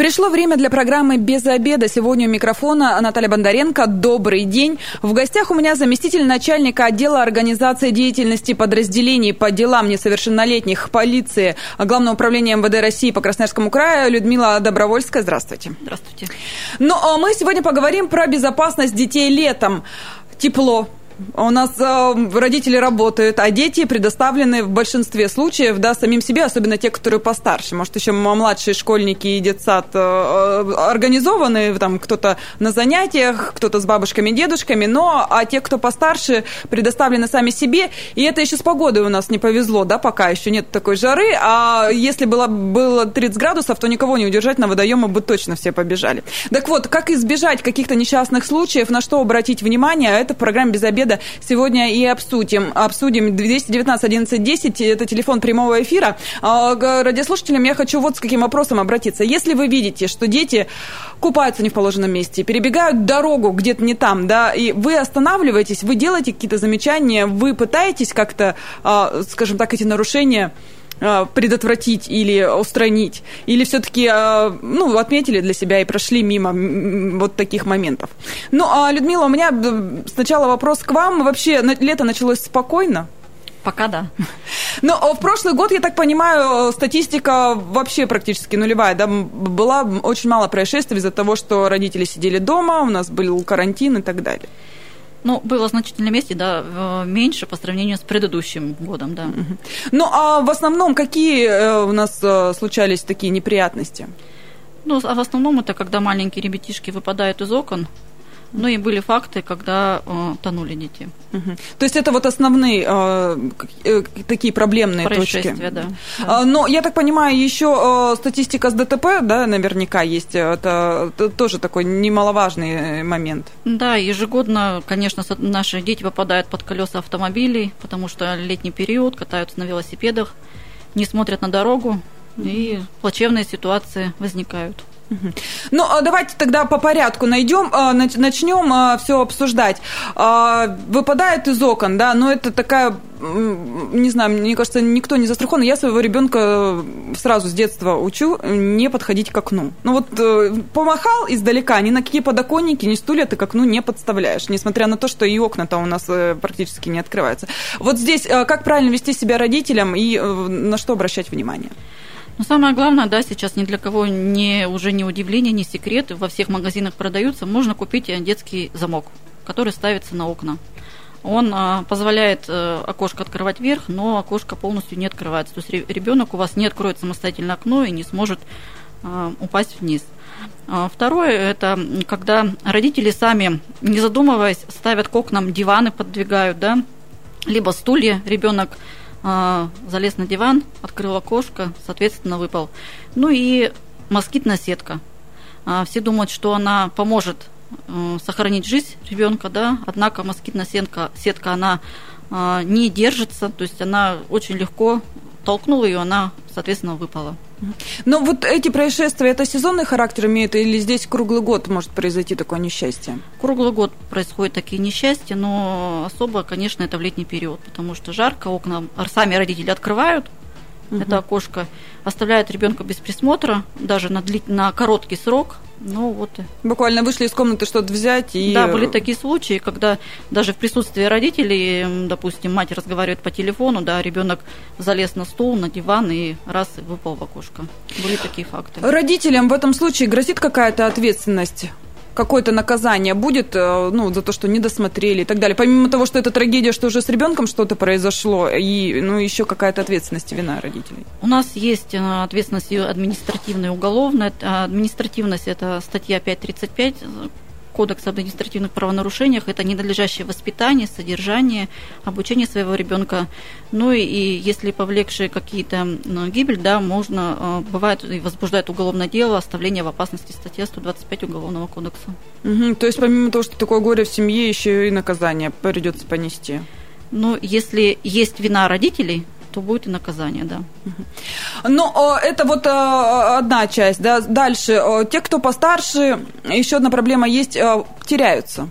Пришло время для программы «Без обеда». Сегодня у микрофона Наталья Бондаренко. Добрый день. В гостях у меня заместитель начальника отдела организации деятельности подразделений по делам несовершеннолетних полиции Главного управления МВД России по Красноярскому краю Людмила Добровольская. Здравствуйте. Здравствуйте. Ну, а мы сегодня поговорим про безопасность детей летом. Тепло, у нас э, родители работают, а дети предоставлены в большинстве случаев, да, самим себе, особенно те, которые постарше. Может, еще младшие школьники и детсад э, э, организованы, там кто-то на занятиях, кто-то с бабушками, дедушками, но а те, кто постарше, предоставлены сами себе. И это еще с погодой у нас не повезло, да, пока еще нет такой жары. А если было, было 30 градусов, то никого не удержать на водоемы бы точно все побежали. Так вот, как избежать каких-то несчастных случаев, на что обратить внимание, это программа «Без обеда» беседа сегодня и обсудим. Обсудим 219 11 10, это телефон прямого эфира. А, к радиослушателям я хочу вот с каким вопросом обратиться. Если вы видите, что дети купаются не в положенном месте, перебегают дорогу где-то не там, да, и вы останавливаетесь, вы делаете какие-то замечания, вы пытаетесь как-то, а, скажем так, эти нарушения предотвратить или устранить? Или все-таки э, ну, отметили для себя и прошли мимо вот таких моментов? Ну, а, Людмила, у меня э, сначала вопрос к вам. Вообще, лето началось спокойно? Пока да. Но в прошлый год, я так понимаю, статистика вообще практически нулевая. Да? Была очень мало происшествий из-за того, что родители сидели дома, у нас был карантин и так далее. Ну, было значительно месте, да, меньше по сравнению с предыдущим годом, да. Ну, а в основном какие э, у нас э, случались такие неприятности? Ну, а в основном это когда маленькие ребятишки выпадают из окон, ну и были факты, когда э, тонули дети. Угу. То есть это вот основные э, э, такие проблемные точки. Да, да. Но я так понимаю, еще э, статистика с ДТП, да, наверняка есть. Это, это тоже такой немаловажный момент. Да, ежегодно, конечно, наши дети попадают под колеса автомобилей, потому что летний период катаются на велосипедах, не смотрят на дорогу, и плачевные ситуации возникают. Ну, а давайте тогда по порядку найдем, а, начнем а, все обсуждать. Выпадает из окон, да, но это такая, не знаю, мне кажется, никто не застрахован. Я своего ребенка сразу с детства учу не подходить к окну. Ну вот э, помахал издалека, ни на какие подоконники, ни стулья ты к окну не подставляешь, несмотря на то, что и окна-то у нас э, практически не открываются. Вот здесь э, как правильно вести себя родителям и на что обращать внимание? Но самое главное, да, сейчас ни для кого не, уже не удивление, не секрет. Во всех магазинах продаются. Можно купить детский замок, который ставится на окна. Он а, позволяет а, окошко открывать вверх, но окошко полностью не открывается. То есть ребенок у вас не откроет самостоятельно окно и не сможет упасть вниз. А, второе – это когда родители сами, не задумываясь, ставят к окнам диваны, подвигают, да, либо стулья. Ребенок залез на диван, открыл окошко, соответственно, выпал. Ну и москитная сетка. А, все думают, что она поможет э, сохранить жизнь ребенка, да, однако москитная сетка, сетка она а, не держится, то есть она очень легко толкнул ее, она, соответственно, выпала. Но вот эти происшествия, это сезонный характер имеет или здесь круглый год может произойти такое несчастье? Круглый год происходят такие несчастья, но особо, конечно, это в летний период, потому что жарко, окна сами родители открывают, угу. это окошко, оставляют ребенка без присмотра, даже на, длит... на короткий срок, ну вот. Буквально вышли из комнаты что-то взять и... Да, были такие случаи, когда даже в присутствии родителей, допустим, мать разговаривает по телефону, да, ребенок залез на стул, на диван и раз и выпал в окошко. Были такие факты. Родителям в этом случае грозит какая-то ответственность? Какое-то наказание будет, э, ну, за то, что не досмотрели и так далее. Помимо того, что это трагедия, что уже с ребенком что-то произошло, и, ну, еще какая-то ответственность вина родителей. У нас есть э, ответственность административная и уголовная. Административность – это статья 535 Кодекс об административных правонарушениях – это ненадлежащее воспитание, содержание, обучение своего ребенка. Ну и, если повлекшие какие-то ну, гибель, да, можно, э, бывает и возбуждает уголовное дело, оставление в опасности, статья 125 Уголовного кодекса. Угу, то есть помимо того, что такое горе в семье, еще и наказание придется понести? Ну, если есть вина родителей, то будет и наказание, да. Ну, это вот одна часть, да. Дальше, те, кто постарше, еще одна проблема есть, теряются.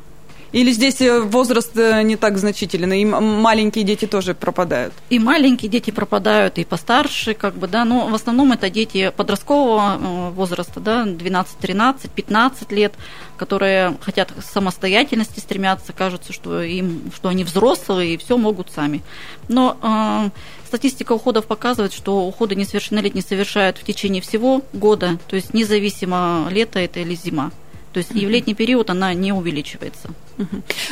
Или здесь э, возраст э, не так значителен, и маленькие дети тоже пропадают? И маленькие дети пропадают, и постарше, как бы, да, но в основном это дети подросткового э, возраста, да, 12, 13, 15 лет, которые хотят самостоятельности, стремятся, кажется, что им, что они взрослые и все могут сами. Но э, статистика уходов показывает, что уходы несовершеннолетние совершают в течение всего года, то есть независимо лето это или зима. То есть и в летний период она не увеличивается.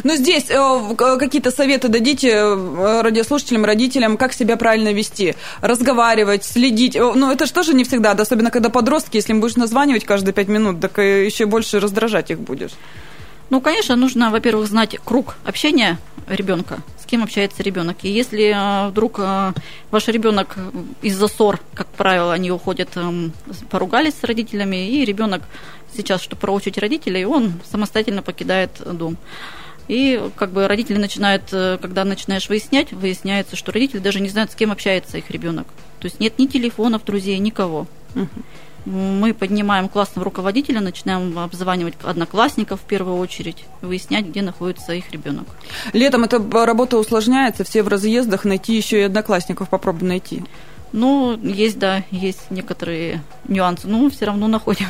Но здесь э, какие-то советы дадите э, радиослушателям, родителям, как себя правильно вести, разговаривать, следить. Ну, это же тоже не всегда, особенно когда подростки, если им будешь названивать каждые пять минут, так еще больше раздражать их будешь. Ну, конечно, нужно, во-первых, знать круг общения ребенка, кем общается ребенок. И если э, вдруг ваш ребенок из-за ссор, как правило, они уходят, эм, поругались с родителями, и ребенок сейчас, чтобы проучить родителей, он самостоятельно покидает дом. И как бы родители начинают, э, когда начинаешь выяснять, выясняется, что родители даже не знают, с кем общается их ребенок. То есть нет ни телефонов, друзей, никого. Мы поднимаем классного руководителя, начинаем обзванивать одноклассников в первую очередь, выяснять, где находится их ребенок. Летом эта работа усложняется, все в разъездах, найти еще и одноклассников попробуй найти. Ну, есть, да, есть некоторые нюансы, но все равно находим.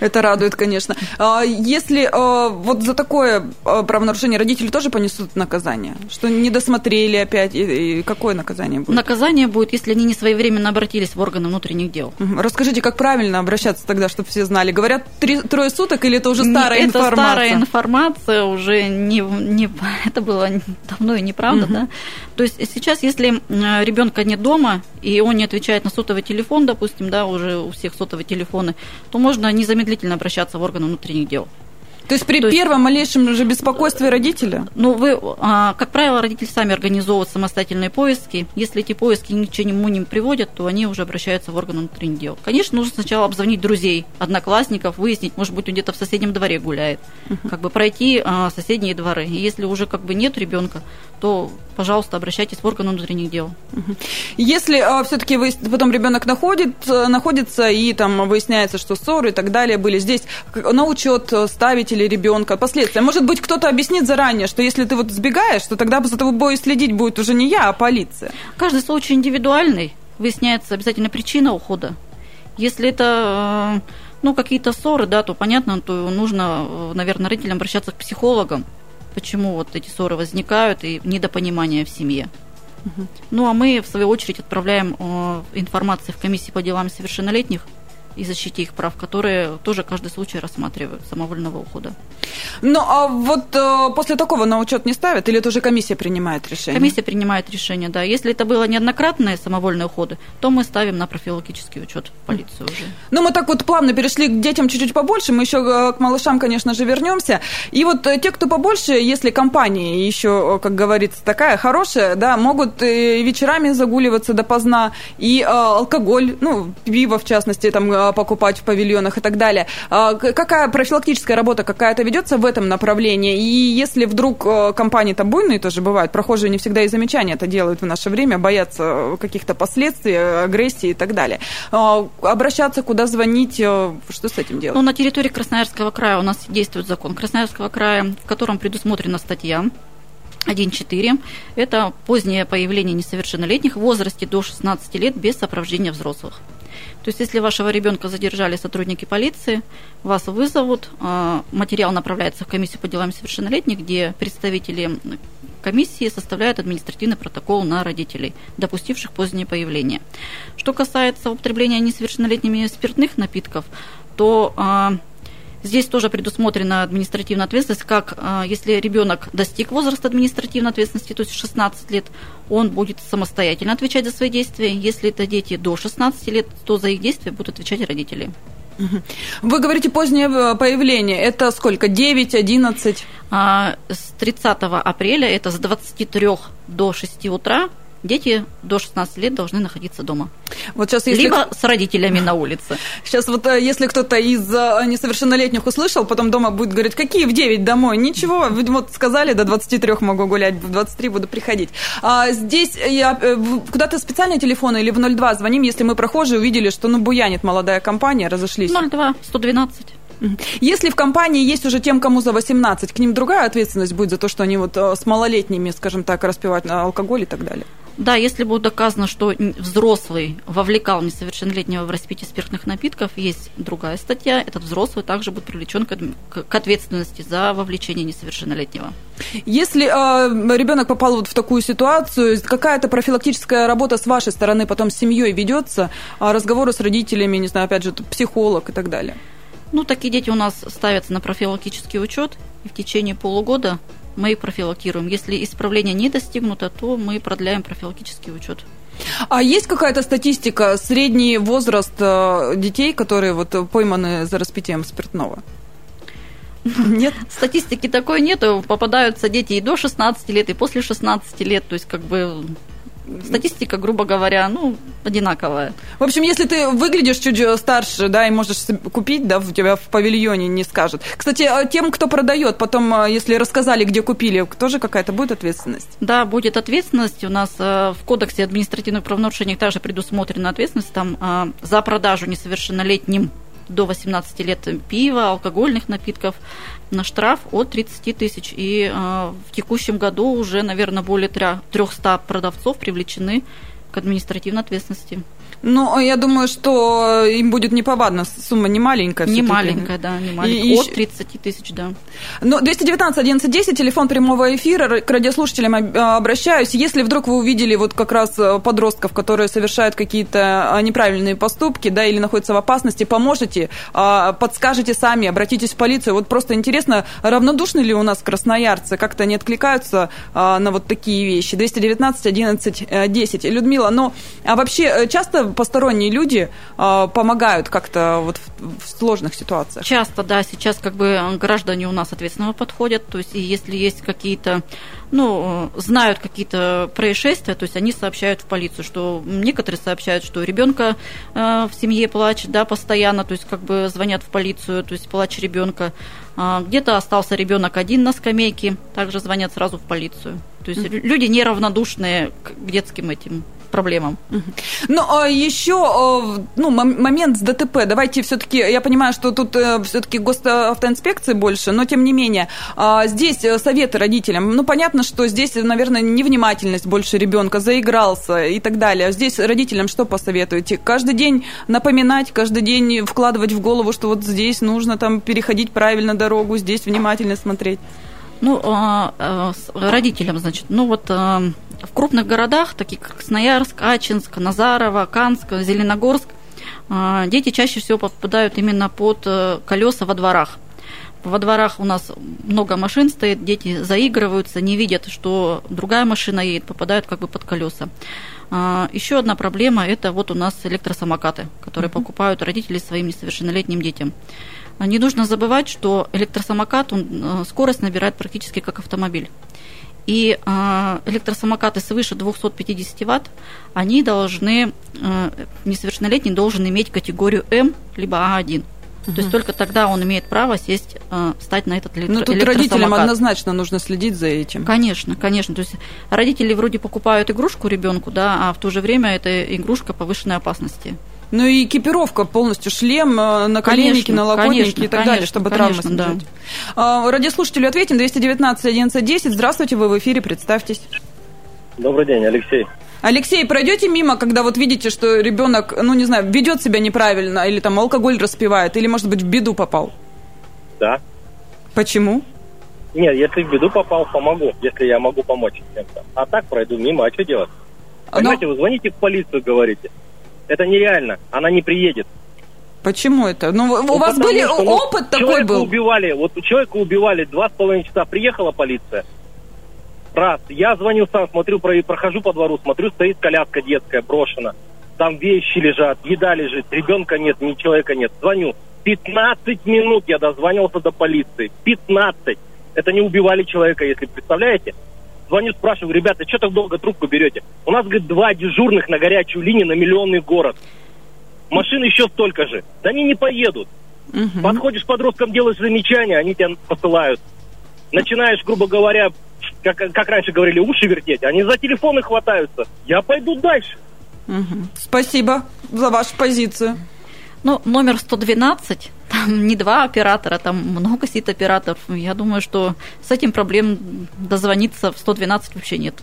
Это радует, конечно. А если а, вот за такое а, правонарушение родители тоже понесут наказание? Что не досмотрели опять? И какое наказание будет? Наказание будет, если они не своевременно обратились в органы внутренних дел. Расскажите, как правильно обращаться тогда, чтобы все знали? Говорят, три, трое суток или это уже старая не, информация? Это старая информация, уже не, не, это было давно и неправда, угу. да? То есть сейчас, если ребенка нет дома, и он не отвечает на сотовый телефон, допустим, да, уже у всех сотовые телефоны, то можно незамедлительно обращаться в органы внутренних дел. То есть при То первом есть, малейшем же беспокойстве родителя? Ну, вы, а, как правило, родители сами организовывают самостоятельные поиски. Если эти поиски ни к чему не приводят, то они уже обращаются в органы внутренних дел. Конечно, нужно сначала обзвонить друзей, одноклассников, выяснить, может быть, он где-то в соседнем дворе гуляет. Uh-huh. Как бы пройти а, соседние дворы. И если уже как бы нет ребенка, то, пожалуйста, обращайтесь в органы внутренних дел. Если а, все-таки потом ребенок находит, находится и там выясняется, что ссоры и так далее были здесь, на учет ставить или ребенка, последствия. Может быть, кто-то объяснит заранее, что если ты вот сбегаешь, то тогда за тобой следить будет уже не я, а полиция. Каждый случай индивидуальный. Выясняется обязательно причина ухода. Если это э, ну, какие-то ссоры, да, то понятно, то нужно, э, наверное, родителям обращаться к психологам почему вот эти ссоры возникают и недопонимание в семье. Ну а мы, в свою очередь, отправляем э, информацию в комиссии по делам совершеннолетних и защите их прав, которые тоже каждый случай рассматривают самовольного ухода. Ну, а вот э, после такого на учет не ставят, или это уже комиссия принимает решение? Комиссия принимает решение, да. Если это было неоднократные самовольные уходы, то мы ставим на профилактический учет в полицию уже. Ну, мы так вот плавно перешли к детям чуть-чуть побольше, мы еще э, к малышам, конечно же, вернемся. И вот э, те, кто побольше, если компания еще, э, как говорится, такая хорошая, да, могут вечерами загуливаться допоздна, и э, алкоголь, ну, пиво, в частности, там, покупать в павильонах и так далее. А, какая профилактическая работа какая-то ведется в этом направлении? И если вдруг э, компании там буйные тоже бывают, прохожие не всегда и замечания это делают в наше время, боятся каких-то последствий, агрессии и так далее. А, обращаться, куда звонить, э, что с этим делать? Ну, на территории Красноярского края у нас действует закон Красноярского края, в котором предусмотрена статья 1.4. Это позднее появление несовершеннолетних в возрасте до 16 лет без сопровождения взрослых. То есть, если вашего ребенка задержали сотрудники полиции, вас вызовут, а, материал направляется в комиссию по делам совершеннолетних, где представители комиссии составляют административный протокол на родителей, допустивших позднее появление. Что касается употребления несовершеннолетними спиртных напитков, то а, Здесь тоже предусмотрена административная ответственность, как а, если ребенок достиг возраста административной ответственности, то есть 16 лет, он будет самостоятельно отвечать за свои действия. Если это дети до 16 лет, то за их действия будут отвечать родители. Вы говорите позднее э, появление. Это сколько? 9, 11? А, с 30 апреля это с 23 до 6 утра дети до 16 лет должны находиться дома. Вот сейчас, если... Либо с родителями на улице. Сейчас вот э, если кто-то из э, несовершеннолетних услышал, потом дома будет говорить, какие в 9 домой? Ничего, вот сказали, до 23 могу гулять, в 23 буду приходить. А здесь я, э, куда-то специальные телефоны или в 02 звоним, если мы прохожие увидели, что ну буянит молодая компания, разошлись? 02, 112. Если в компании есть уже тем, кому за 18, к ним другая ответственность будет за то, что они вот с малолетними, скажем так, распивают алкоголь и так далее? Да, если будет доказано, что взрослый вовлекал несовершеннолетнего в распитие спиртных напитков, есть другая статья. Этот взрослый также будет привлечен к ответственности за вовлечение несовершеннолетнего. Если э, ребенок попал вот в такую ситуацию, какая-то профилактическая работа с вашей стороны потом с семьей ведется, а разговоры с родителями, не знаю, опять же, психолог и так далее? Ну, такие дети у нас ставятся на профилактический учет, и в течение полугода мы их профилактируем. Если исправление не достигнуто, то мы продляем профилактический учет. А есть какая-то статистика, средний возраст э, детей, которые вот пойманы за распитием спиртного? Нет? Статистики такой нету. Попадаются дети и до 16 лет, и после 16 лет. То есть, как бы статистика, грубо говоря, ну, одинаковая. В общем, если ты выглядишь чуть старше, да, и можешь купить, да, у тебя в павильоне не скажут. Кстати, а тем, кто продает, потом, а, если рассказали, где купили, тоже какая-то будет ответственность? Да, будет ответственность. У нас э, в Кодексе административных правонарушений также предусмотрена ответственность там э, за продажу несовершеннолетним до 18 лет пива, алкогольных напитков на штраф от 30 тысяч. И э, в текущем году уже, наверное, более 300 продавцов привлечены к административной ответственности. Ну, я думаю, что им будет неповадно. Сумма не маленькая. Не маленькая, да, не маленькая. И, От 30 тысяч, да. Ну, 219 11 10, телефон прямого эфира. К радиослушателям обращаюсь. Если вдруг вы увидели вот как раз э, подростков, которые совершают какие-то а, неправильные поступки, да, или находятся в опасности, поможете, а, подскажете сами, обратитесь в полицию. Вот просто интересно, равнодушны ли у нас красноярцы, как-то они откликаются а, на вот такие вещи. 219 11 10. Людмила, ну, а вообще э, часто посторонние люди э, помогают как-то вот в, в сложных ситуациях? Часто, да. Сейчас как бы граждане у нас ответственно подходят. То есть, если есть какие-то, ну, знают какие-то происшествия, то есть они сообщают в полицию, что некоторые сообщают, что ребенка э, в семье плачет, да, постоянно, то есть как бы звонят в полицию, то есть плач ребенка. А, где-то остался ребенок один на скамейке, также звонят сразу в полицию. То есть mm-hmm. люди неравнодушные к детским этим проблемам. Ну, а еще ну, момент с ДТП. Давайте все-таки, я понимаю, что тут э, все-таки госавтоинспекции больше, но тем не менее, а, здесь э, советы родителям. Ну, понятно, что здесь, наверное, невнимательность больше ребенка, заигрался и так далее. А здесь родителям что посоветуете? Каждый день напоминать, каждый день вкладывать в голову, что вот здесь нужно там переходить правильно дорогу, здесь внимательно смотреть. Ну, родителям, значит, ну вот в крупных городах, таких как Красноярск, Ачинск, Назарово, Канск, Зеленогорск, а, дети чаще всего попадают именно под э, колеса во дворах. Во дворах у нас много машин стоит, дети заигрываются, не видят, что другая машина едет, попадают как бы под колеса. А, Еще одна проблема – это вот у нас электросамокаты, которые mm-hmm. покупают родители своим несовершеннолетним детям. Не нужно забывать, что электросамокат, он э, скорость набирает практически как автомобиль. И э, электросамокаты свыше 250 ватт, они должны, э, несовершеннолетний должен иметь категорию М, либо А1. То есть только тогда он имеет право сесть, э, стать на этот электро- Ну, тут родителям однозначно нужно следить за этим. Конечно, конечно. То есть родители вроде покупают игрушку ребенку, да, а в то же время это игрушка повышенной опасности. Ну и экипировка полностью, шлем, э, наколенники, конечно, налокотники конечно, и так конечно, далее, чтобы конечно, травмы да. А, радиослушателю ответим, 219 11 10. Здравствуйте, вы в эфире, представьтесь. Добрый день, Алексей. Алексей, пройдете мимо, когда вот видите, что ребенок, ну не знаю, ведет себя неправильно, или там алкоголь распивает, или, может быть, в беду попал? Да. Почему? Нет, если в беду попал, помогу, если я могу помочь чем-то. А так пройду мимо, а что делать? А, Понимаете, Но... вы звоните в полицию, говорите. Это нереально. Она не приедет. Почему это? Ну, у ну, вас были что, опыт ну, такой был? убивали, вот человека убивали, два с половиной часа приехала полиция. Раз, я звонил сам, смотрю, прохожу по двору, смотрю, стоит коляска детская, брошена. Там вещи лежат, еда лежит, ребенка нет, ни человека нет. Звоню. 15 минут я дозванивался до полиции. 15. Это не убивали человека, если представляете? Звоню, спрашиваю, ребята, что так долго трубку берете? У нас, говорит, два дежурных на горячую линию на миллионный город. Машин еще столько же. Да они не поедут. Угу. Подходишь к подросткам, делаешь замечания, они тебя посылают. Начинаешь, грубо говоря, как, как раньше говорили, уши вертеть. Они за телефоны хватаются. Я пойду дальше. Угу. Спасибо за вашу позицию. Ну, номер 112, там не два оператора, там много сит операторов. Я думаю, что с этим проблем дозвониться в 112 вообще нет.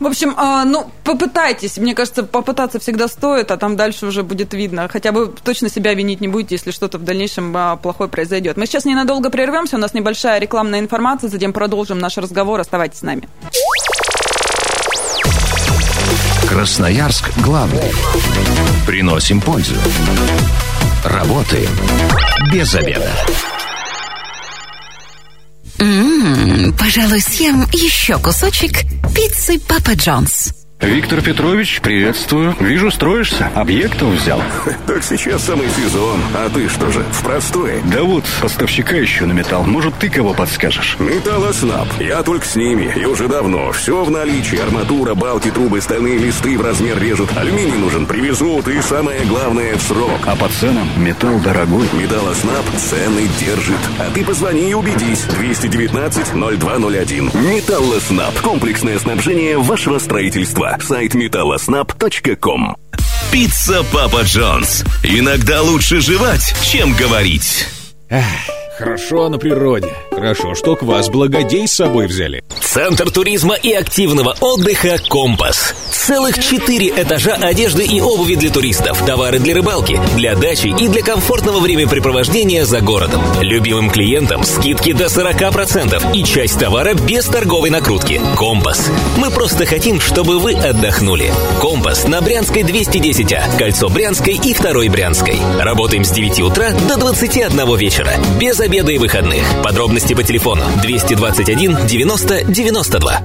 В общем, а, ну, попытайтесь. Мне кажется, попытаться всегда стоит, а там дальше уже будет видно. Хотя бы точно себя винить не будете, если что-то в дальнейшем а, плохое произойдет. Мы сейчас ненадолго прервемся, у нас небольшая рекламная информация, затем продолжим наш разговор. Оставайтесь с нами. Красноярск главный. Приносим пользу. Работаем без обеда. М-м, пожалуй, съем еще кусочек пиццы Папа Джонс. Виктор Петрович, приветствую. Вижу, строишься. Объектов взял. Так сейчас самый сезон. А ты что же, в простое? Да вот, поставщика еще на металл. Может, ты кого подскажешь? Металлоснаб. Я только с ними. И уже давно. Все в наличии. Арматура, балки, трубы, стальные листы в размер режут. Алюминий нужен, привезут. И самое главное, в срок. А по ценам металл дорогой. Металлоснаб цены держит. А ты позвони и убедись. 219-0201. Металлоснаб. Комплексное снабжение вашего строительства сайт металлоснаб.ком Пицца Папа Джонс. Иногда лучше жевать, чем говорить. Эх, хорошо на природе. Хорошо, что к вас благодей с собой взяли. Центр туризма и активного отдыха «Компас». Целых четыре этажа одежды и обуви для туристов, товары для рыбалки, для дачи и для комфортного времяпрепровождения за городом. Любимым клиентам скидки до 40% и часть товара без торговой накрутки. «Компас». Мы просто хотим, чтобы вы отдохнули. «Компас» на Брянской 210А, кольцо Брянской и второй Брянской. Работаем с 9 утра до 21 вечера, без обеда и выходных. Подробности по телефону 221 90 92.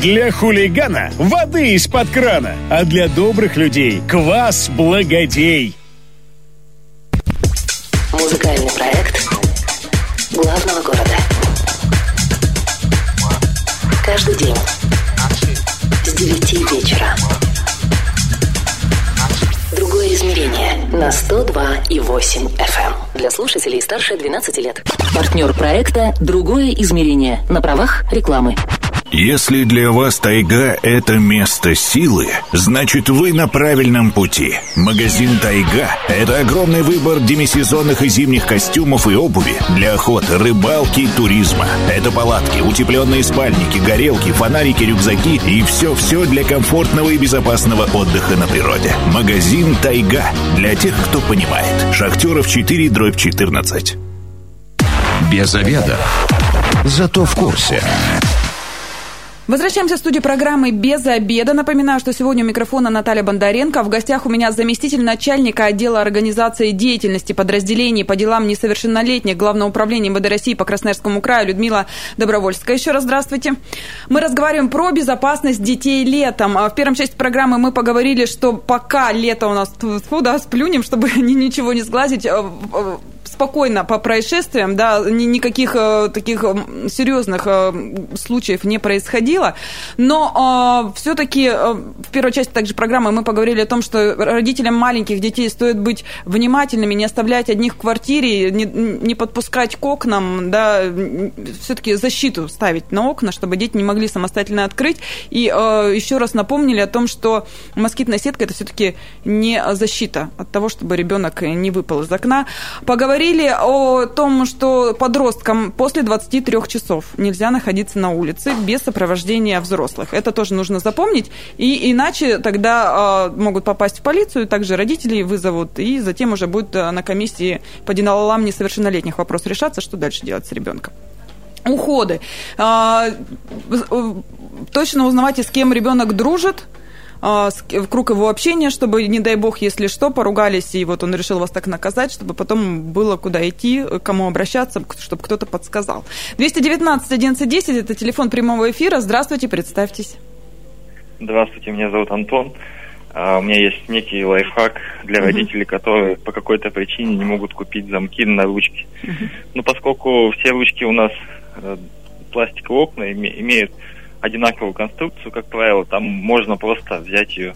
Для хулигана воды из-под крана, а для добрых людей квас благодей. На 102 и 8 FM. Для слушателей старше 12 лет. Партнер проекта «Другое измерение» на правах рекламы. Если для вас тайга – это место силы, значит вы на правильном пути. Магазин «Тайга» – это огромный выбор демисезонных и зимних костюмов и обуви для охоты, рыбалки и туризма. Это палатки, утепленные спальники, горелки, фонарики, рюкзаки и все-все для комфортного и безопасного отдыха на природе. Магазин «Тайга» для тех, кто понимает. Шахтеров 4, дробь 14. Без обеда. Зато в курсе. Возвращаемся в студию программы «Без обеда». Напоминаю, что сегодня у микрофона Наталья Бондаренко. В гостях у меня заместитель начальника отдела организации деятельности подразделений по делам несовершеннолетних Главного управления МВД России по Красноярскому краю Людмила Добровольская. Еще раз здравствуйте. Мы разговариваем про безопасность детей летом. А В первом части программы мы поговорили, что пока лето у нас, фу, да, сплюнем, чтобы ничего не сглазить, спокойно по происшествиям, да, ни, никаких э, таких серьезных э, случаев не происходило, но э, все-таки в первой части также программы мы поговорили о том, что родителям маленьких детей стоит быть внимательными, не оставлять одних в квартире, не, не подпускать к окнам, да, все-таки защиту ставить на окна, чтобы дети не могли самостоятельно открыть, и э, еще раз напомнили о том, что москитная сетка это все-таки не защита от того, чтобы ребенок не выпал из окна. Поговорили говорили о том, что подросткам после 23 часов нельзя находиться на улице без сопровождения взрослых. Это тоже нужно запомнить, и иначе тогда э, могут попасть в полицию, также родителей вызовут, и затем уже будет на комиссии по делам несовершеннолетних вопрос решаться, что дальше делать с ребенком уходы. А, точно узнавайте, с кем ребенок дружит, а, в круг его общения, чтобы, не дай бог, если что, поругались, и вот он решил вас так наказать, чтобы потом было куда идти, к кому обращаться, чтобы кто-то подсказал. 219 1110 это телефон прямого эфира. Здравствуйте, представьтесь. Здравствуйте, меня зовут Антон. Uh, у меня есть некий лайфхак для uh-huh. родителей, которые по какой-то причине не могут купить замки на ручки. Uh-huh. Ну, поскольку все ручки у нас э, пластиковые окна име- имеют одинаковую конструкцию, как правило, там можно просто взять ее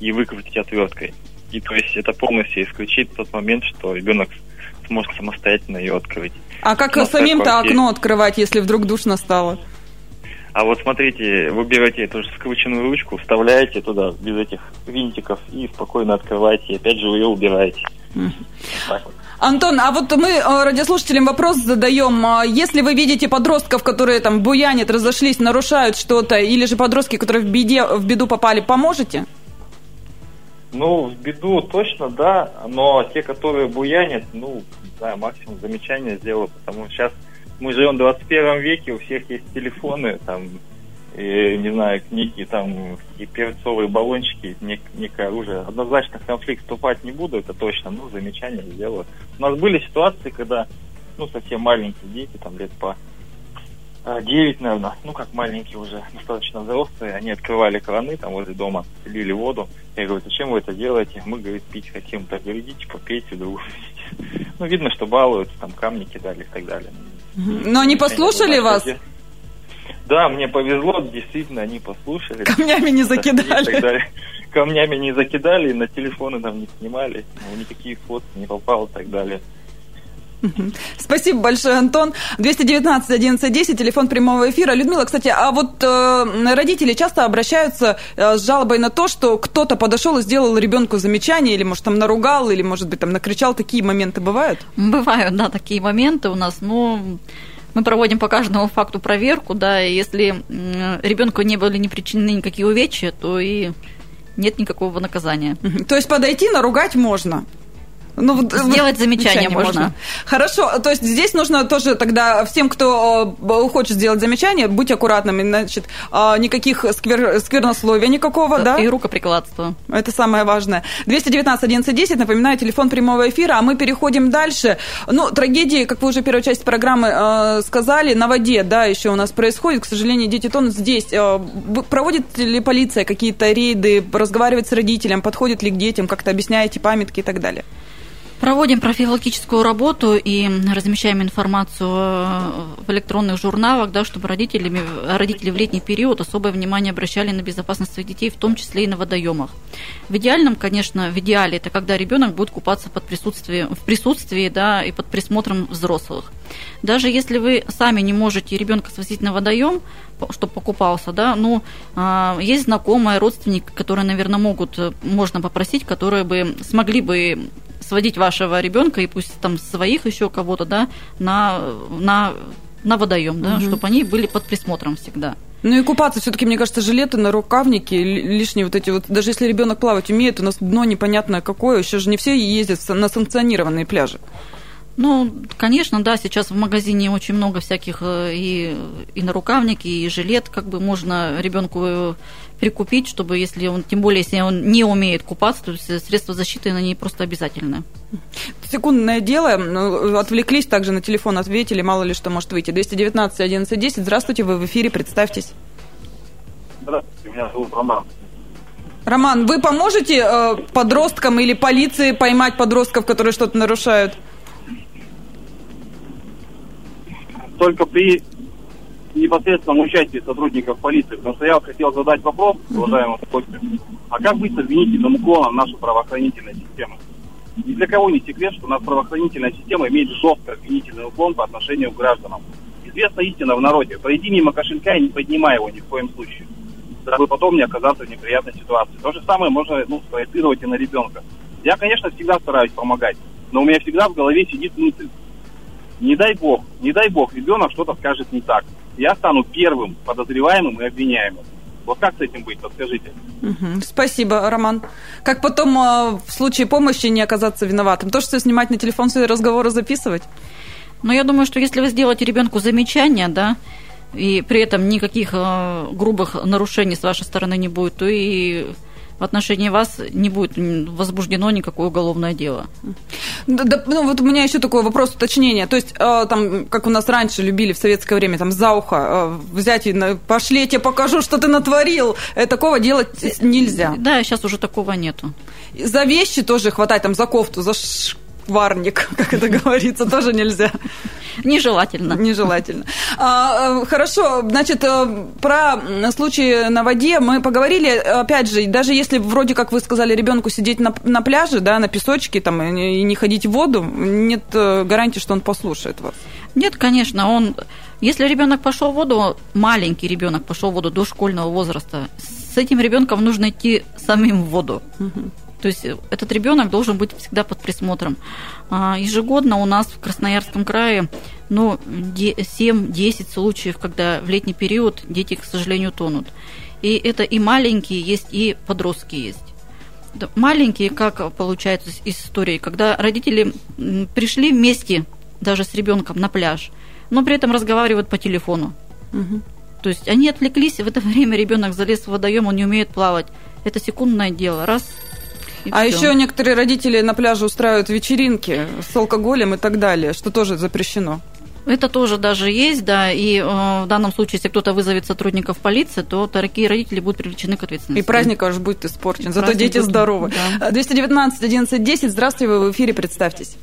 и выкрутить отверткой. И то есть это полностью исключит тот момент, что ребенок сможет самостоятельно ее открыть. А как самим-то окно открывать, если вдруг душно стало? А вот смотрите, вы берете эту же скрученную ручку, вставляете туда без этих винтиков и спокойно открываете. И опять же вы ее убираете. Так вот. Антон, а вот мы э, радиослушателям вопрос задаем. А Если вы видите подростков, которые там буянят, разошлись, нарушают что-то, или же подростки, которые в, беде, в беду попали, поможете? Ну, в беду точно, да, но те, которые буянят, ну, да, максимум замечания сделаю, потому что сейчас мы живем в 21 веке, у всех есть телефоны, там, и, не знаю, некие там и перцовые баллончики, нек- некое оружие. Однозначно в конфликт вступать не буду, это точно, ну, замечания сделаю. У нас были ситуации, когда, ну, совсем маленькие дети, там, лет по 9, наверное, ну, как маленькие уже, достаточно взрослые, они открывали краны там возле дома, лили воду. Я говорю, зачем вы это делаете? Мы, говорит, пить хотим. Так, говорит, идите, попейте, друг. Ну, видно, что балуются, там камни кидали и так далее. Но они послушали вас? Да, мне повезло, действительно, они послушали. Камнями не закидали. И так далее. Камнями не закидали, и на телефоны там не снимали, ну, никакие фото не попало и так далее. Спасибо большое, Антон. 219 1110, телефон прямого эфира. Людмила, кстати, а вот э, родители часто обращаются э, с жалобой на то, что кто-то подошел и сделал ребенку замечание, или, может, там наругал, или, может быть, там накричал. Такие моменты бывают? Бывают, да, такие моменты у нас, но мы проводим по каждому факту проверку, да, и если ребенку не были не причинены никакие увечья, то и нет никакого наказания. То есть подойти, наругать можно? Ну, вот, Сделать замечание, можно. можно. Хорошо, то есть здесь нужно тоже тогда всем, кто э, хочет сделать замечание, быть аккуратными, значит, э, никаких сквер, сквернословия никакого, да? И рукоприкладства. Это самое важное. 219 1110, напоминаю, телефон прямого эфира, а мы переходим дальше. Ну, трагедии, как вы уже первую часть программы э, сказали, на воде, да, еще у нас происходит, к сожалению, дети тонут здесь. Э, проводит ли полиция какие-то рейды, разговаривает с родителем, подходит ли к детям, как-то объясняете памятки и так далее? Проводим профилактическую работу и размещаем информацию в электронных журналах, да, чтобы родители, родители в летний период особое внимание обращали на безопасность своих детей, в том числе и на водоемах. В идеальном, конечно, в идеале это когда ребенок будет купаться под присутствие, в присутствии да, и под присмотром взрослых. Даже если вы сами не можете ребенка свозить на водоем, чтобы покупался, да, ну, а, есть знакомые, родственники, которые, наверное, могут, можно попросить, которые бы смогли бы сводить вашего ребенка и пусть там своих еще кого-то, да, на, на, на водоем, да, угу. чтобы они были под присмотром всегда. Ну и купаться все-таки, мне кажется, жилеты на рукавники, лишние вот эти вот, даже если ребенок плавать умеет, у нас дно непонятное какое, еще же не все ездят на санкционированные пляжи. Ну, конечно, да, сейчас в магазине очень много всяких э, и, и нарукавники, и жилет, как бы можно ребенку э, прикупить, чтобы, если он, тем более, если он не умеет купаться, то средства защиты на ней просто обязательны. Секундное дело, ну, отвлеклись также на телефон, ответили, мало ли что может выйти. 219 1110, здравствуйте, вы в эфире, представьтесь. Здравствуйте, меня зовут Роман. Роман, вы поможете э, подросткам или полиции поймать подростков, которые что-то нарушают? только при непосредственном участии сотрудников полиции. Потому что я хотел задать вопрос, уважаемому гостю, а как быть с обвинительным уклоном нашей правоохранительной системы? Ни для кого не секрет, что наша правоохранительная система имеет жесткий обвинительный уклон по отношению к гражданам. Известна истина в народе. Пройди мимо кошелька и не поднимай его ни в коем случае. Чтобы потом не оказаться в неприятной ситуации. То же самое можно ну, спроецировать и на ребенка. Я, конечно, всегда стараюсь помогать, но у меня всегда в голове сидит мысль, не дай бог, не дай бог, ребенок что-то скажет не так. Я стану первым подозреваемым и обвиняемым. Вот как с этим быть, подскажите. Угу. Спасибо, Роман. Как потом э, в случае помощи не оказаться виноватым? То, что снимать на телефон свои разговоры, записывать? Ну, я думаю, что если вы сделаете ребенку замечание, да, и при этом никаких э, грубых нарушений с вашей стороны не будет, то и в отношении вас не будет возбуждено никакое уголовное дело. Да, да, ну вот у меня еще такой вопрос уточнения. То есть, э, там, как у нас раньше любили в советское время, там, за ухо э, взять и на, пошли, я тебе покажу, что ты натворил. Э, такого делать нельзя. Да, сейчас уже такого нету. За вещи тоже хватать, там, за кофту, за варник, как это говорится, тоже нельзя. Нежелательно. Нежелательно. А, э, хорошо, значит, э, про случаи на воде мы поговорили. Опять же, даже если вроде как вы сказали ребенку сидеть на, на пляже, да, на песочке там, и не ходить в воду, нет э, гарантии, что он послушает вас. Нет, конечно, он Если ребенок пошел в воду, маленький ребенок пошел в воду до школьного возраста, с этим ребенком нужно идти самим в воду. То есть этот ребенок должен быть всегда под присмотром. А, ежегодно у нас в Красноярском крае ну, 7-10 случаев, когда в летний период дети, к сожалению, тонут. И это и маленькие есть, и подростки есть. Маленькие, как получается из истории, когда родители пришли вместе даже с ребенком на пляж, но при этом разговаривают по телефону. Угу. То есть они отвлеклись, в это время ребенок залез в водоем, он не умеет плавать. Это секундное дело. Раз, а все. еще некоторые родители на пляже устраивают вечеринки с алкоголем и так далее, что тоже запрещено. Это тоже даже есть, да, и э, в данном случае, если кто-то вызовет сотрудников полиции, то такие родители будут привлечены к ответственности. И праздник аж будет испорчен, и зато дети будет, здоровы. Да. 219 11 10, здравствуйте, вы в эфире, представьтесь.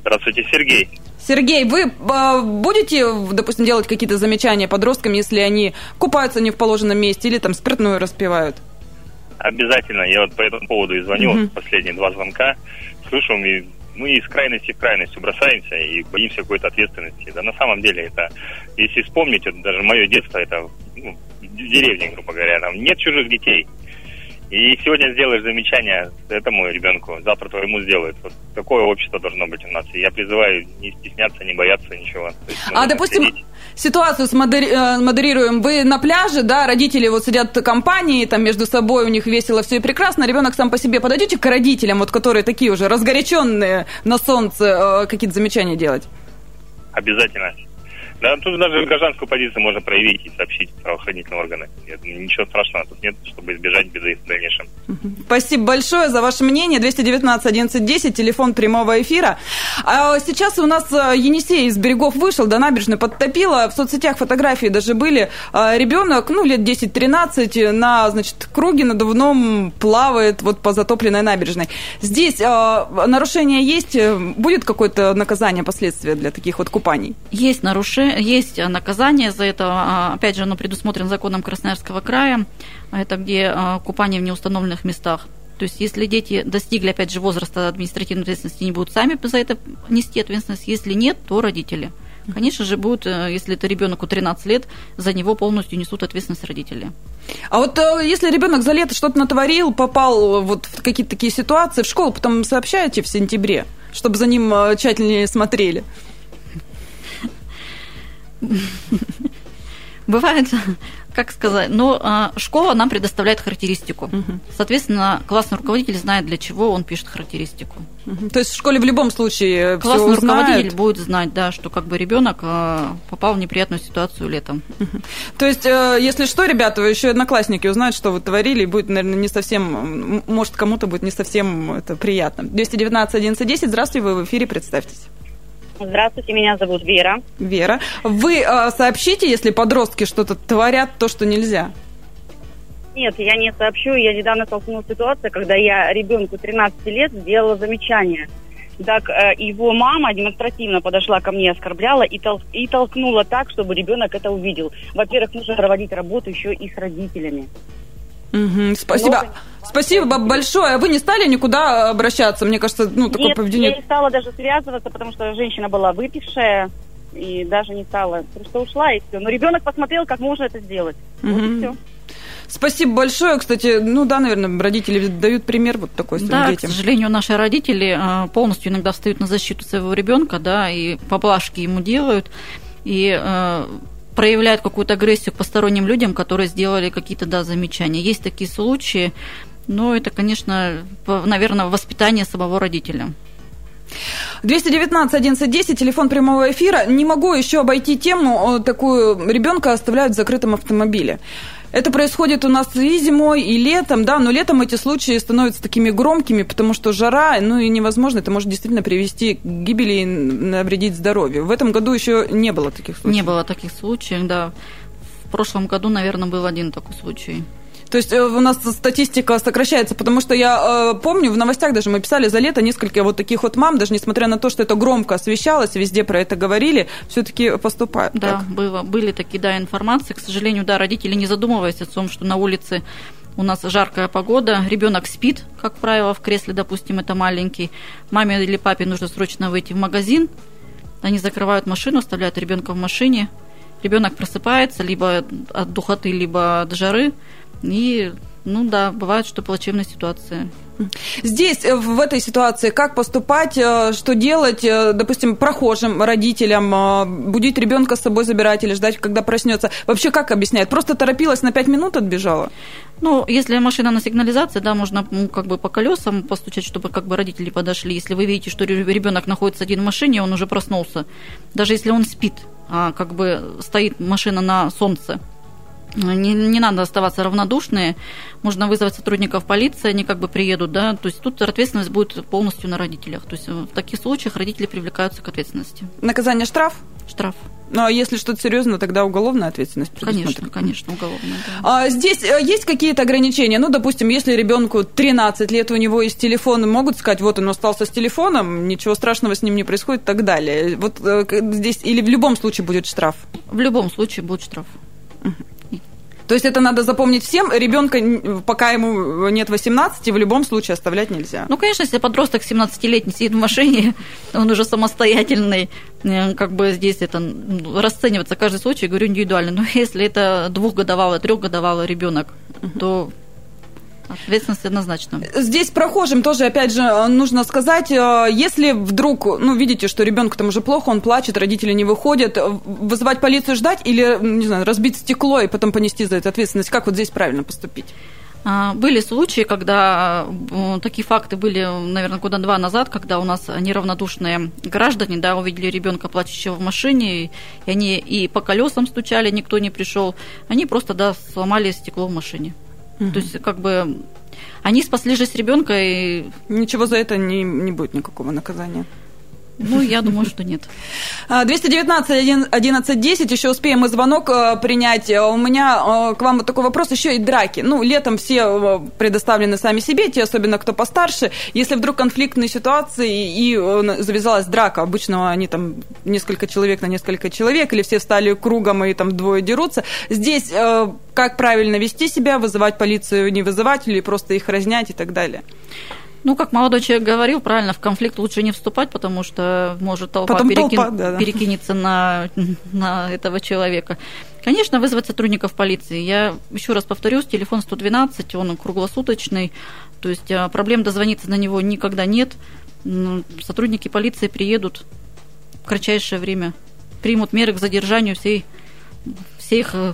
Здравствуйте, Сергей. Сергей, вы э, будете, допустим, делать какие-то замечания подросткам, если они купаются не в положенном месте или там спиртную распивают? Обязательно. Я вот по этому поводу и звонил, угу. последние два звонка. Слышу, и мы из крайности в крайность бросаемся и боимся какой-то ответственности. Да на самом деле это, если вспомнить, это даже мое детство, это ну, в деревне, грубо говоря, там нет чужих детей. И сегодня сделаешь замечание этому ребенку, завтра твоему сделают. Вот такое общество должно быть у нас. И я призываю не стесняться, не бояться ничего. а, допустим, следить. Ситуацию смодери... Э, модерируем. Вы на пляже, да, родители вот сидят в компании, там между собой у них весело все и прекрасно. Ребенок сам по себе. Подойдите к родителям, вот которые такие уже разгоряченные на солнце, э, какие-то замечания делать? Обязательно. Да, тут даже гражданскую позицию можно проявить и сообщить правоохранительные органы. Нет, ничего страшного тут нет, чтобы избежать беды в дальнейшем. Спасибо большое за ваше мнение. 219 11 телефон прямого эфира. А сейчас у нас э, Енисей из берегов вышел, до набережной подтопило. В соцсетях фотографии даже были. А, Ребенок, ну, лет 10-13, на, значит, круге надувном плавает вот по затопленной набережной. Здесь а, нарушение есть? Будет какое-то наказание, последствия для таких вот купаний? Есть нарушение есть наказание за это. А, опять же, оно предусмотрено законом Красноярского края. Это где а, купание в неустановленных местах. То есть, если дети достигли, опять же, возраста административной ответственности, не будут сами за это нести ответственность. Если нет, то родители. Конечно же, будут, э, если это ребенку 13 лет, за него полностью несут ответственность родители. А вот э, если ребенок за лето что-то натворил, попал вот в какие-то такие ситуации, в школу потом сообщаете в сентябре, чтобы за ним э, тщательнее смотрели? Бывает, как сказать, но а, школа нам предоставляет характеристику. Угу. Соответственно, классный руководитель знает, для чего он пишет характеристику. Угу. То есть в школе в любом случае классный руководитель будет знать, да, что как бы ребенок а, попал в неприятную ситуацию летом. Угу. То есть, э, если что, ребята, еще одноклассники узнают, что вы творили, и будет, наверное, не совсем, может, кому-то будет не совсем это приятно. 219 11 здравствуйте, вы в эфире, представьтесь. Здравствуйте, меня зовут Вера. Вера. Вы э, сообщите, если подростки что-то творят, то, что нельзя? Нет, я не сообщу. Я недавно столкнулась с ситуацией, когда я ребенку 13 лет сделала замечание. Так э, его мама демонстративно подошла ко мне, оскорбляла и, тол- и толкнула так, чтобы ребенок это увидел. Во-первых, нужно проводить работу еще и с родителями. Угу, спасибо. Много... Спасибо большое. А вы не стали никуда обращаться? Мне кажется, ну, такое Нет, поведение... я не стала даже связываться, потому что женщина была выпившая, и даже не стала. Просто ушла, и все. Но ребенок посмотрел, как можно это сделать. Угу. Вот и все. Спасибо большое. Кстати, ну да, наверное, родители дают пример вот такой своим да, детям. к сожалению, наши родители а, полностью иногда встают на защиту своего ребенка, да, и поблажки ему делают. И а, проявляют какую-то агрессию к посторонним людям, которые сделали какие-то да, замечания. Есть такие случаи, но это, конечно, наверное, воспитание самого родителя. 219 11 телефон прямого эфира. Не могу еще обойти тему такую. Ребенка оставляют в закрытом автомобиле. Это происходит у нас и зимой, и летом, да, но летом эти случаи становятся такими громкими, потому что жара, ну и невозможно, это может действительно привести к гибели и навредить здоровью. В этом году еще не было таких случаев. Не было таких случаев, да. В прошлом году, наверное, был один такой случай. То есть э, у нас статистика сокращается, потому что я э, помню, в новостях даже мы писали за лето несколько вот таких вот мам, даже несмотря на то, что это громко освещалось, везде про это говорили, все-таки поступают. Да, так. было, были такие, да, информации. К сожалению, да, родители не задумываясь о том, что на улице у нас жаркая погода, ребенок спит, как правило, в кресле, допустим, это маленький, маме или папе нужно срочно выйти в магазин, они закрывают машину, оставляют ребенка в машине, ребенок просыпается либо от духоты, либо от жары, и, ну да, бывает, что плачевная ситуация. Здесь, э, в этой ситуации, как поступать, э, что делать, э, допустим, прохожим, родителям, будить ребенка с собой забирать или ждать, когда проснется? Вообще как объясняет? Просто торопилась, на пять минут отбежала? Ну, если машина на сигнализации, да, можно ну, как бы по колесам постучать, чтобы как бы родители подошли. Если вы видите, что ребенок находится один в машине, он уже проснулся. Даже если он спит, а как бы стоит машина на солнце, не, не надо оставаться равнодушными, можно вызвать сотрудников полиции, они как бы приедут, да, то есть тут ответственность будет полностью на родителях. То есть в таких случаях родители привлекаются к ответственности. Наказание штраф? Штраф. Ну, а если что-то серьезное, тогда уголовная ответственность Конечно, конечно, уголовная. Да. А, здесь э, есть какие-то ограничения? Ну, допустим, если ребенку 13 лет, у него есть телефон, могут сказать, вот он остался с телефоном, ничего страшного с ним не происходит и так далее. Вот э, здесь или в любом случае будет штраф? В любом случае будет штраф. То есть это надо запомнить всем. Ребенка, пока ему нет 18, в любом случае оставлять нельзя. Ну, конечно, если подросток 17-летний сидит в машине, он уже самостоятельный, э, как бы здесь это расценивается каждый случай, говорю индивидуально. Но если это двухгодовалый, трехгодовалый ребенок, то Ответственность однозначно. Здесь прохожим тоже, опять же, нужно сказать, э, если вдруг, ну, видите, что ребенку там уже плохо, он плачет, родители не выходят, вызывать полицию ждать или, не знаю, разбить стекло и потом понести за это ответственность, как вот здесь правильно поступить? А, были случаи, когда э, такие факты были, наверное, года два назад, когда у нас неравнодушные граждане, да, увидели ребенка плачущего в машине, и они и по колесам стучали, никто не пришел, они просто, да, сломали стекло в машине. Угу. То есть, как бы, они спасли жизнь ребенка и... Ничего за это не, не будет никакого наказания. Ну, я думаю, что нет. 219 11 10, еще успеем и звонок э, принять. Э, у меня э, к вам вот такой вопрос, еще и драки. Ну, летом все предоставлены сами себе, те, особенно кто постарше. Если вдруг конфликтные ситуации и завязалась драка, обычно они там несколько человек на несколько человек, или все встали кругом и там двое дерутся. Здесь как правильно вести себя, вызывать полицию, не вызывать, или просто их разнять и так далее? Ну, как молодой человек говорил, правильно, в конфликт лучше не вступать, потому что может толпа, перекин... толпа да, да. перекинется на, на этого человека. Конечно, вызвать сотрудников полиции. Я еще раз повторюсь, телефон 112, он круглосуточный, то есть а, проблем дозвониться на него никогда нет. Сотрудники полиции приедут в кратчайшее время, примут меры к задержанию всей, всех э,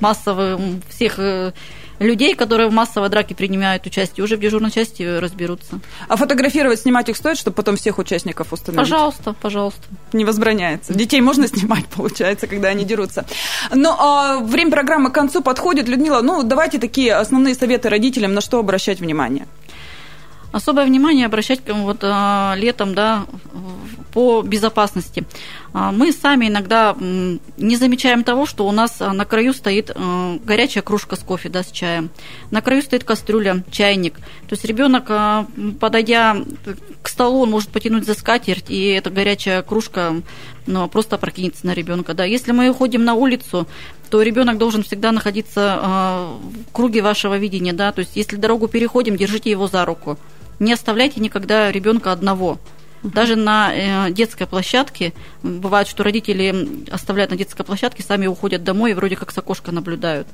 массовых, всех э, людей, которые в массовой драке принимают участие, уже в дежурной части разберутся. А фотографировать, снимать их стоит, чтобы потом всех участников установить? Пожалуйста, пожалуйста. Не возбраняется. Детей можно снимать, получается, когда они дерутся. Но а, время программы к концу подходит. Людмила, ну давайте такие основные советы родителям, на что обращать внимание. Особое внимание обращать вот а, летом, да, по безопасности. А, мы сами иногда не замечаем того, что у нас а, на краю стоит а, горячая кружка с кофе, да, с чаем. На краю стоит кастрюля, чайник. То есть ребенок, подойдя к столу, он может потянуть за скатерть, и эта горячая кружка ну, просто опрокинется на ребенка. Да. Если мы уходим на улицу, то ребенок должен всегда находиться в круге вашего видения. Да. То есть если дорогу переходим, держите его за руку. Не оставляйте никогда ребенка одного. Даже на э, детской площадке бывает, что родители оставляют на детской площадке, сами уходят домой и вроде как с окошка наблюдают.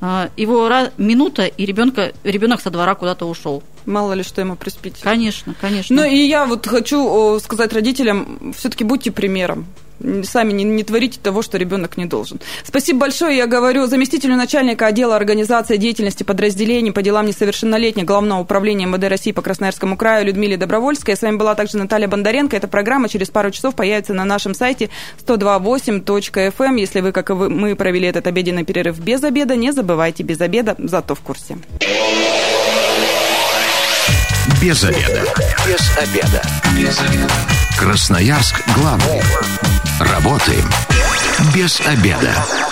А, его минута, и ребенка, ребенок со двора куда-то ушел. Мало ли, что ему приспить. Конечно, конечно. Ну и я вот хочу сказать родителям, все-таки будьте примером сами не, не творите того, что ребенок не должен. Спасибо большое. Я говорю заместителю начальника отдела организации деятельности подразделений по делам несовершеннолетних Главного управления МВД России по Красноярскому краю Людмиле Добровольской. С вами была также Наталья Бондаренко. Эта программа через пару часов появится на нашем сайте 128.fm. Эм. Если вы, как и вы, мы провели этот обеденный перерыв без обеда, не забывайте без обеда, зато в курсе. Без обеда. Без обеда. Без обеда. Красноярск главный. Работаем без обеда.